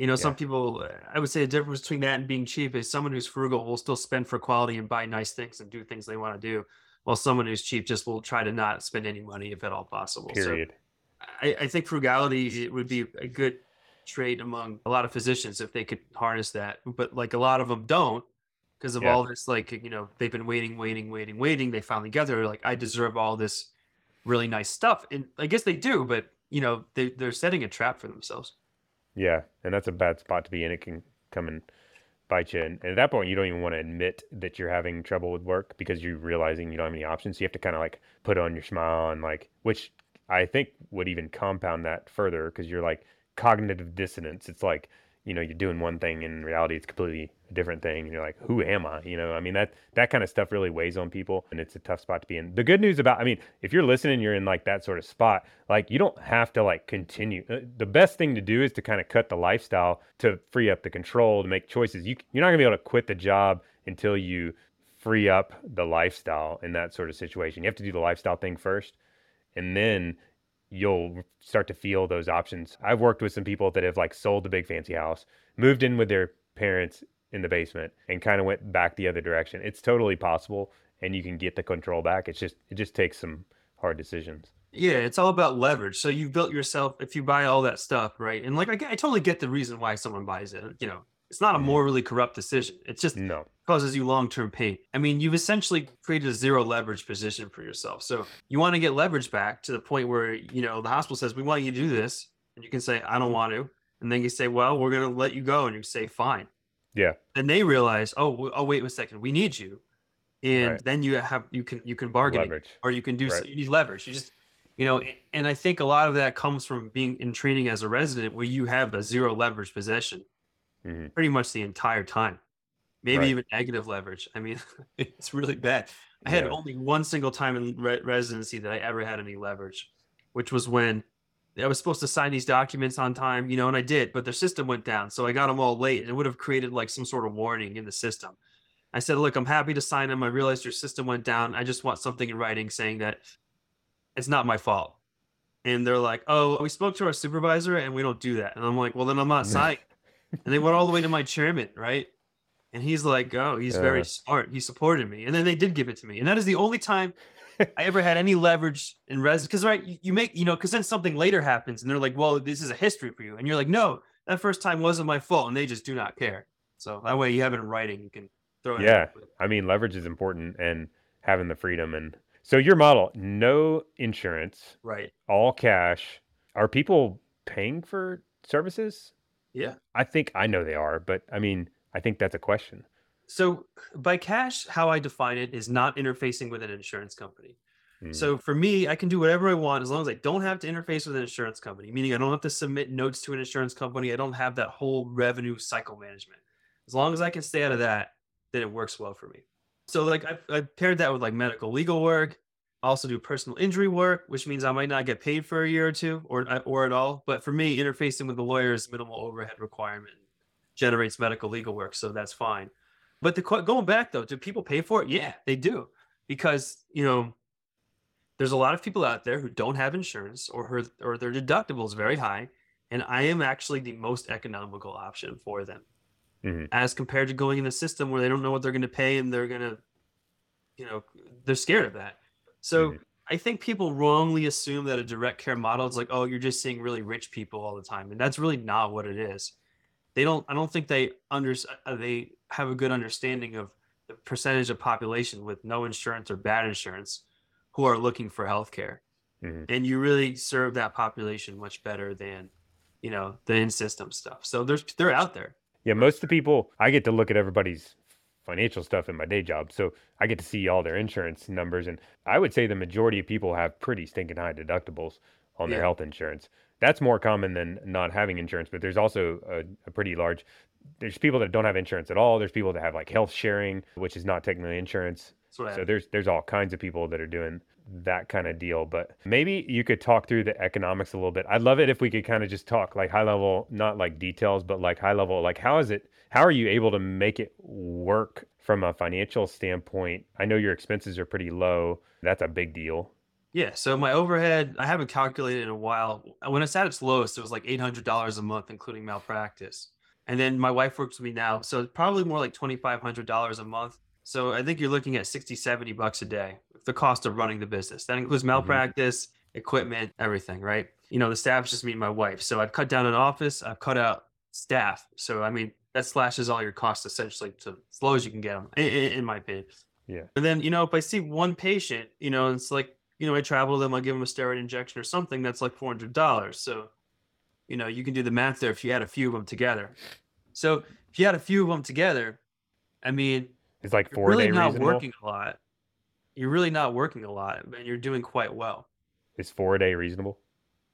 you know, some people, I would say the difference between that and being cheap is someone who's frugal will still spend for quality and buy nice things and do things they want to do, while someone who's cheap just will try to not spend any money if at all possible. So Period. I, I think frugality it would be a good trait among a lot of physicians if they could harness that. But like a lot of them don't because of Yeah. all this, like, you know, they've been waiting, waiting, waiting, waiting. They finally get there. Like, I deserve all this really nice stuff. And I guess they do, but, you know, they, they're setting a trap for themselves. Yeah, and that's a bad spot to be in. It can come and bite you. And, and at that point, you don't even want to admit that you're having trouble with work because you're realizing you don't have any options. So you have to kind of like put on your smile and like, which I think would even compound that further because you're like cognitive dissonance. It's like, you know, you're doing one thing and in reality it's completely a different thing. And you're like, who am I? You know, I mean, that, that kind of stuff really weighs on people and it's a tough spot to be in. The good news about, I mean, if you're listening, you're in like that sort of spot, like you don't have to like continue. Uh, The best thing to do is to kind of cut the lifestyle to free up the control to make choices. You, you're not gonna be able to quit the job until you free up the lifestyle in that sort of situation. You have to do the lifestyle thing first and then you'll start to feel those options. I've worked with some people that have like sold the big fancy house, moved in with their parents in the basement and kind of went back the other direction. It's totally possible and you can get the control back. It's just it just takes some hard decisions. Yeah, it's all about leverage. So you've built yourself if you buy all that stuff, right? And like I, I totally get the reason why someone buys it. You know, it's not a Mhm. morally corrupt decision. It's just No. Causes you long-term pain. I mean, you've essentially created a zero leverage position for yourself. So you want to get leverage back to the point where, you know, the hospital says, "We want you to do this." And you can say, "I don't want to." And then you say, "Well, we're going to let you go." And you say, "Fine." Yeah. And they realize, "Oh, oh wait a second. We need you." And Right. then you have you can you can bargain Leverage. or you can do so, you need leverage. You just you know, and I think a lot of that comes from being in training as a resident where you have a zero leverage possession hmm pretty much the entire time. Maybe Right. even negative leverage. I mean, *laughs* it's really bad. I had Yeah. only one single time in re- residency that I ever had any leverage, which was when I was supposed to sign these documents on time, you know, and I did, but their system went down. So I got them all late and it would have created like some sort of warning in the system. I said, Look, I'm happy to sign them. I realized your system went down. I just want something in writing saying that it's not my fault. And they're like, Oh, we spoke to our supervisor and we don't do that. And I'm like, Well, then I'm not *laughs* signing. and they went all the way to my chairman, right? And he's like, Oh, he's very Uh. smart. He supported me. And then they did give it to me. And that is the only time *laughs* I ever had any leverage in res because right, you, you make you know, because then something later happens and they're like, Well, this is a history for you. And you're like, No, that first time wasn't my fault, and they just do not care. So that way you have it in writing, you can throw it Yeah. I mean, leverage is important and having the freedom and so your model, no insurance, Right. all cash. Are people paying for services? Yeah. I think I know they are, but I mean, I think that's a question. So by cash, how I define it is not interfacing with an insurance company. Mm. So for me, I can do whatever I want as long as I don't have to interface with an insurance company, meaning I don't have to submit notes to an insurance company. I don't have that whole revenue cycle management. As long as I can stay out of that, then it works well for me. So like I, I paired that with like medical legal work. I also do personal injury work, which means I might not get paid for a year or two or or at all. But for me, interfacing with the lawyer is minimal overhead requirement, generates medical legal work, so that's fine. But the going back though, do people pay for it? Yeah, they do, because you know there's a lot of people out there who don't have insurance or her, or their deductible is very high, and I am actually the most economical option for them. Mhm. as compared to going in a system where they don't know what they're going to pay and they're going to, you know, they're scared of that. So Mhm. I think people wrongly assume that a direct care model is like, oh, you're just seeing really rich people all the time, and that's really not what it is. They don't. I don't think they under uh, they have a good understanding of the percentage of population with no insurance or bad insurance who are looking for health care Mhm. and you really serve that population much better than you know the in-system stuff so there's they're out there Yeah, most of the people I get to look at everybody's financial stuff in my day job. So I get to see all their insurance numbers and I would say the majority of people have pretty stinking high deductibles on their Yeah. health insurance. That's more common than not having insurance, but there's also a, a pretty large there's people that don't have insurance at all. There's people that have like health sharing, which is not technically insurance. So there's there's all kinds of people that are doing that kind of deal. But maybe you could talk through the economics a little bit. I'd love it if we could kind of just talk like high level, not like details, but like high level, like how is it how are you able to make it work from a financial standpoint? I know your expenses are pretty low. That's a big deal. Yeah so my overhead i haven't calculated in a while uh, when it's at its lowest it was like $800 a month including malpractice and then my wife works with me now so it's probably more like $2500 a month so i think you're looking at 60 70 bucks a day the cost of running the business. That includes mm-hmm. malpractice equipment everything right? You know the staff's just me and my wife so i've cut down an office i've cut out staff so i mean that slashes all your costs essentially to as low as you can get them in, in my opinion. Yeah. and then you know if i see one patient you know it's like you know i travel to them i give them a steroid injection or something that's like $400 so you know you can do the math there if you add a few of them together so if you add a few of them together i mean It's like you're four really day not reasonable. working a lot you're really not working a lot and you're doing quite well Is four a day reasonable?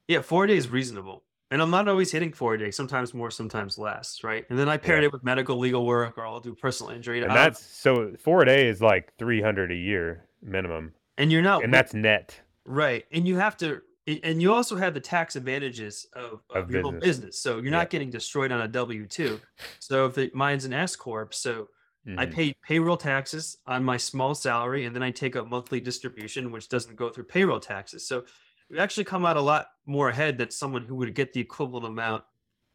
yeah four days reasonable and i'm not always hitting four days sometimes more sometimes less right and then i paired Yeah. it with medical legal work or i'll do personal injury And that's so four a day is like three hundred a year minimum. And you're not And that's net. Right. And you have to and you also have the tax advantages of, of, Of your business. business. So you're Yeah. not getting destroyed on a W two. So if it, mine's an S corp, so I Mhm. pay payroll taxes on my small salary, and then I take a monthly distribution, which doesn't go through payroll taxes. So we actually come out a lot more ahead than someone who would get the equivalent amount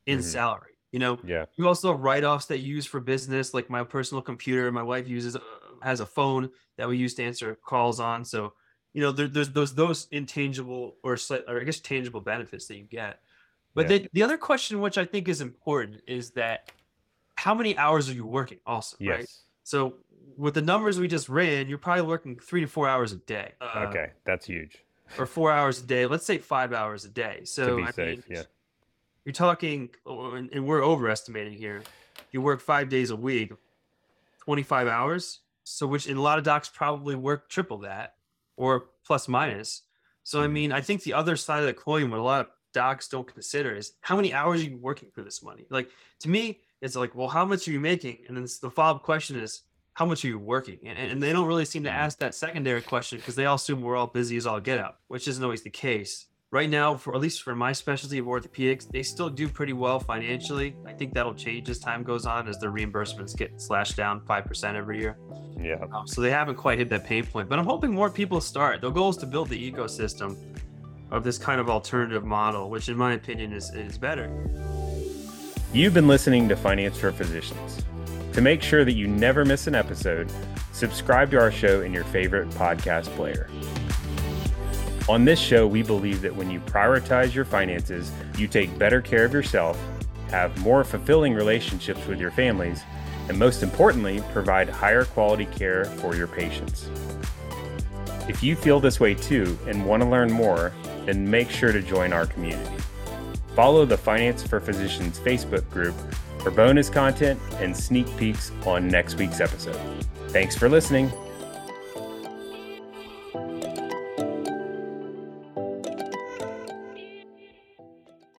in Mhm. salary. You know, Yeah. you also have write-offs that you use for business, like my personal computer. My wife uses uh, has a phone that we use to answer calls on. So, you know, there, there's those those intangible or slight, or I guess tangible benefits that you get. But Yeah. the the other question, which I think is important, is that how many hours are you working? Also, Yes. right? So with the numbers we just ran, you're probably working three to four hours a day. uh, Okay. That's huge. Or four hours a day. Let's say five hours a day. So to be I safe, mean, yeah. you're talking, oh, and and we're overestimating here. You work five days a week, 25 hours. So, which in a lot of docs probably work triple that or plus minus. So, I Mhm. mean, I think the other side of the coin, what a lot of docs don't consider is how many hours are you working for this money? Like, to me, it's like, well, how much are you making? And then the follow up question is, how much are you working? And, and they don't really seem to Mhm. ask that secondary question because they all assume we're all busy as all get out, which isn't always the case right now for at least for my specialty of orthopedics they still do pretty well financially i think that'll change as time goes on as the reimbursements get slashed down 5% every year Yeah. um, so they haven't quite hit that pain point but i'm hoping more people start the goal is to build the ecosystem of this kind of alternative model which in my opinion is, is better You've been listening to Finance for Physicians. To make sure that you never miss an episode, subscribe to our show in your favorite podcast player. On this show, we believe that when you prioritize your finances, you take better care of yourself, have more fulfilling relationships with your families, and most importantly, provide higher quality care for your patients. If you feel this way too and want to learn more, then make sure to join our community. Follow the Finance for Physicians Facebook group for bonus content and sneak peeks on next week's episode. Thanks for listening.